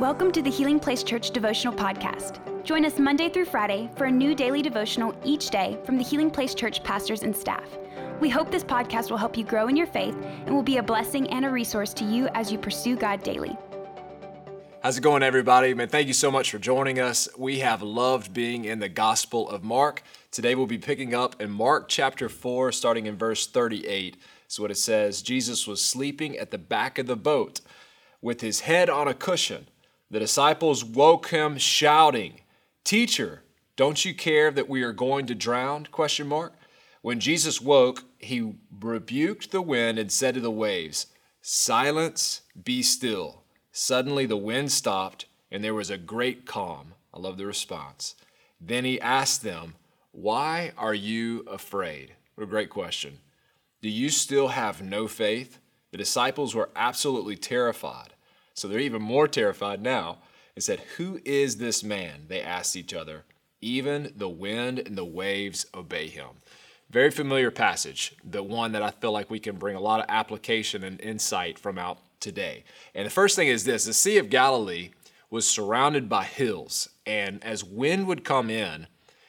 Welcome to the Healing Place Church Devotional Podcast. Join us Monday through Friday for a new daily devotional each day from the Healing Place Church pastors and staff. We hope this podcast will help you grow in your faith and will be a blessing and a resource to you as you pursue God daily. How's it going, everybody? Man, thank you so much for joining us. We have loved being in the Gospel of Mark. Today we'll be picking up in Mark chapter 4, starting in verse 38. So, what it says Jesus was sleeping at the back of the boat with his head on a cushion. The disciples woke him shouting, "Teacher, don't you care that we are going to drown?" question mark. When Jesus woke, he rebuked the wind and said to the waves, "Silence, be still." Suddenly the wind stopped and there was a great calm. I love the response. Then he asked them, "Why are you afraid?" What a great question. Do you still have no faith? The disciples were absolutely terrified. So they're even more terrified now and said, Who is this man? They asked each other. Even the wind and the waves obey him. Very familiar passage, the one that I feel like we can bring a lot of application and insight from out today. And the first thing is this the Sea of Galilee was surrounded by hills, and as wind would come in,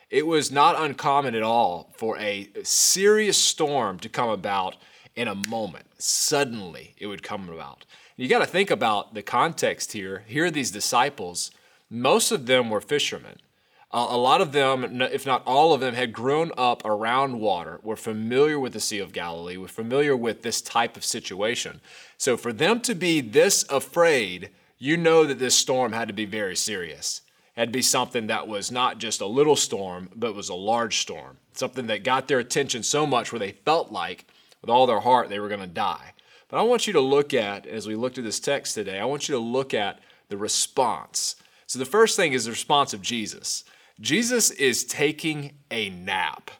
it was not uncommon at all for a serious storm to come about in a moment. Suddenly, it would come about. You got to think about the context here. Here are these disciples. Most of them were fishermen. Uh, a lot of them, if not all of them, had grown up around water, were familiar with the Sea of Galilee, were familiar with this type of situation. So for them to be this afraid, you know that this storm had to be very serious. Had to be something that was not just a little storm, but was a large storm. Something that got their attention so much where they felt like, with all their heart, they were going to die. I want you to look at, as we look at this text today, I want you to look at the response. So the first thing is the response of Jesus. Jesus is taking a nap.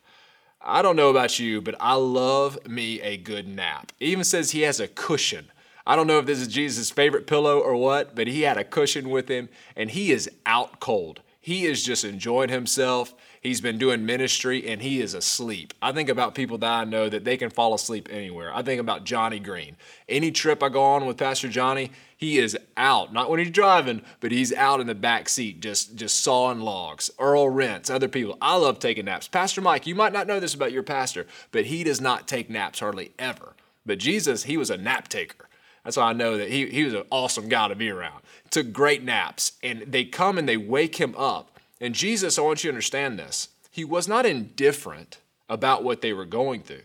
I don't know about you, but I love me a good nap. It even says he has a cushion. I don't know if this is Jesus' favorite pillow or what, but he had a cushion with him and he is out cold. He is just enjoying himself. He's been doing ministry and he is asleep. I think about people that I know that they can fall asleep anywhere. I think about Johnny Green. Any trip I go on with Pastor Johnny, he is out. Not when he's driving, but he's out in the back seat just just sawing logs. Earl Rents, other people. I love taking naps. Pastor Mike, you might not know this about your pastor, but he does not take naps hardly ever. But Jesus, he was a nap taker. That's why I know that he, he was an awesome guy to be around. Took great naps. And they come and they wake him up and Jesus, I want you to understand this, he was not indifferent about what they were going through.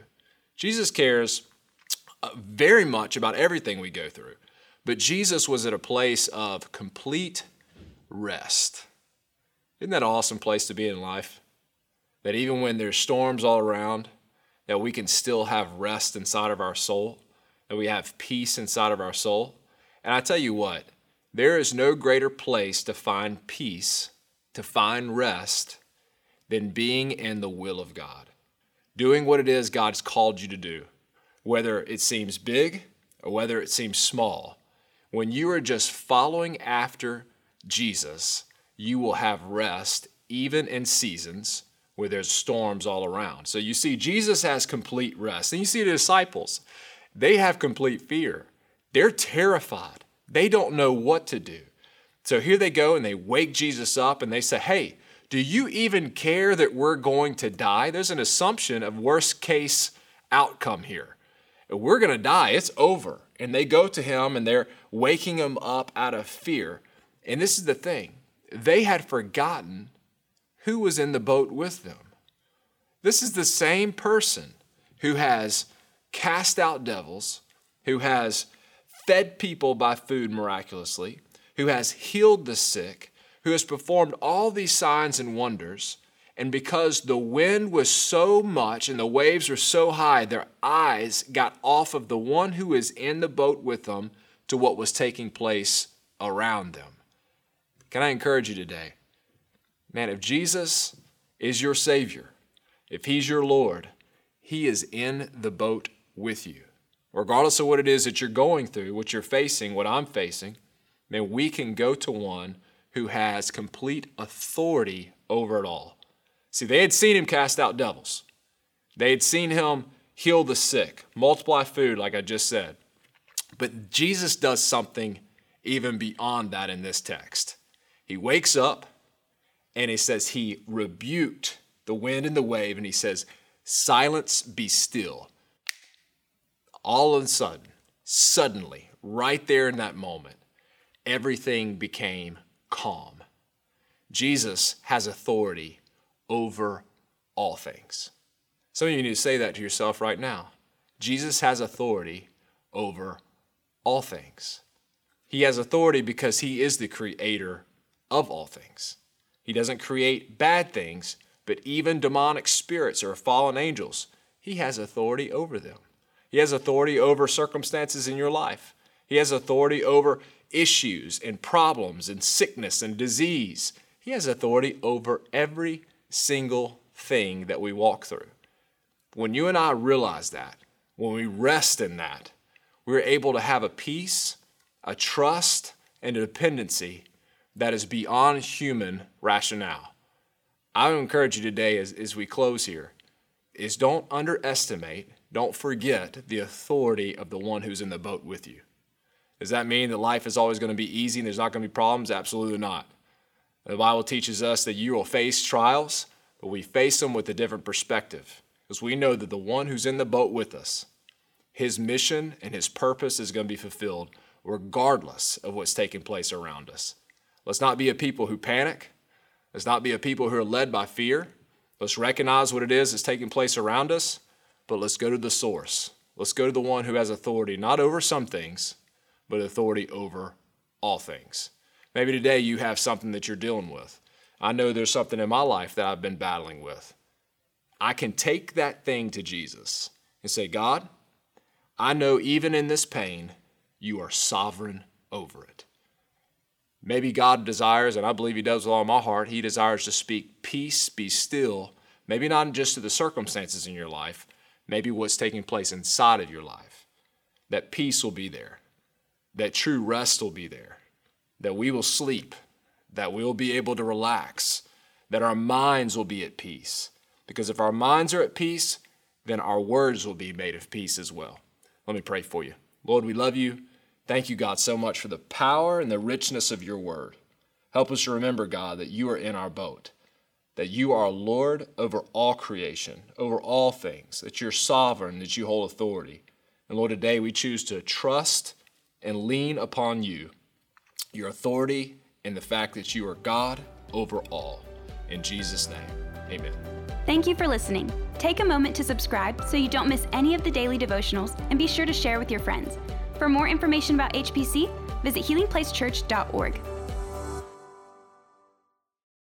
Jesus cares uh, very much about everything we go through. But Jesus was at a place of complete rest. Isn't that an awesome place to be in life? That even when there's storms all around, that we can still have rest inside of our soul, that we have peace inside of our soul. And I tell you what, there is no greater place to find peace to find rest than being in the will of God, doing what it is God's called you to do, whether it seems big or whether it seems small. When you are just following after Jesus, you will have rest even in seasons where there's storms all around. So you see, Jesus has complete rest. And you see the disciples, they have complete fear. They're terrified. They don't know what to do. So here they go and they wake Jesus up and they say, Hey, do you even care that we're going to die? There's an assumption of worst case outcome here. We're going to die, it's over. And they go to him and they're waking him up out of fear. And this is the thing they had forgotten who was in the boat with them. This is the same person who has cast out devils, who has fed people by food miraculously, who has healed the sick, who has performed all these signs and wonders. And because the wind was so much and the waves were so high, their eyes got off of the one who is in the boat with them to what was taking place around them. Can I encourage you today? Man, if Jesus is your Savior, if He's your Lord, He is in the boat with you. Regardless of what it is that you're going through, what you're facing, what I'm facing, man, we can go to one who has complete authority over it all. See, they had seen him cast out devils, they had seen him heal the sick, multiply food, like I just said. But Jesus does something even beyond that in this text. He wakes up and he says he rebuked the wind and the wave, and he says, Silence, be still. All of a sudden, suddenly, right there in that moment, everything became calm. Jesus has authority over all things. Some of you need to say that to yourself right now. Jesus has authority over all things. He has authority because he is the creator of all things. He doesn't create bad things, but even demonic spirits or fallen angels, he has authority over them. He has authority over circumstances in your life. He has authority over issues and problems and sickness and disease. He has authority over every single thing that we walk through. When you and I realize that, when we rest in that, we're able to have a peace, a trust, and a dependency that is beyond human rationale. I would encourage you today as, as we close here is don't underestimate, don't forget the authority of the one who's in the boat with you. Does that mean that life is always going to be easy and there's not going to be problems? Absolutely not. The Bible teaches us that you will face trials, but we face them with a different perspective because we know that the one who's in the boat with us, his mission and his purpose is going to be fulfilled regardless of what's taking place around us. Let's not be a people who panic. Let's not be a people who are led by fear. Let's recognize what it is that's taking place around us, but let's go to the source. Let's go to the one who has authority, not over some things, but authority over all things. Maybe today you have something that you're dealing with. I know there's something in my life that I've been battling with. I can take that thing to Jesus and say, God, I know even in this pain, you are sovereign over it. Maybe God desires, and I believe He does with all my heart, He desires to speak peace, be still, maybe not just to the circumstances in your life, maybe what's taking place inside of your life. That peace will be there, that true rest will be there, that we will sleep, that we'll be able to relax, that our minds will be at peace. Because if our minds are at peace, then our words will be made of peace as well. Let me pray for you. Lord, we love you. Thank you, God, so much for the power and the richness of your word. Help us to remember, God, that you are in our boat, that you are Lord over all creation, over all things, that you're sovereign, that you hold authority. And Lord, today we choose to trust and lean upon you your authority, and the fact that you are God over all. In Jesus' name, amen. Thank you for listening. Take a moment to subscribe so you don't miss any of the daily devotionals and be sure to share with your friends. For more information about HPC, visit healingplacechurch.org.